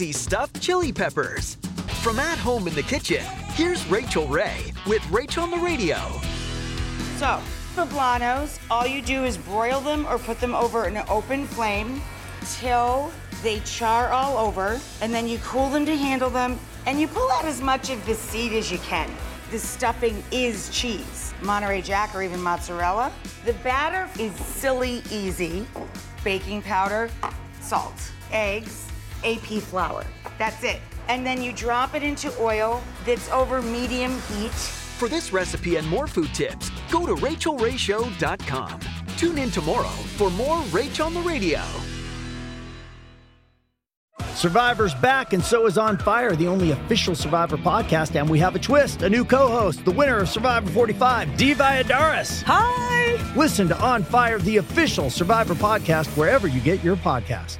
Stuffed chili peppers. From at home in the kitchen, here's Rachael Ray with Rachael on the Radio. So, poblanos, all you do is broil them or put them over an open flame till they char all over, and then you cool them to handle them, and you pull out as much of the seed as you can. The stuffing is cheese, Monterey Jack or even mozzarella. The batter is silly easy. Baking powder, salt, eggs, AP flour. That's it. And then you drop it into oil that's over medium heat. For this recipe and more food tips, go to rachaelrayshow.com. Tune in tomorrow for more Rach on the Radio. Survivor's back, and so is On Fire, the only official Survivor podcast. And we have a twist a new co host, the winner of Survivor 45, Dee Valladares. Hi! Listen to On Fire, the official Survivor podcast, wherever you get your podcast.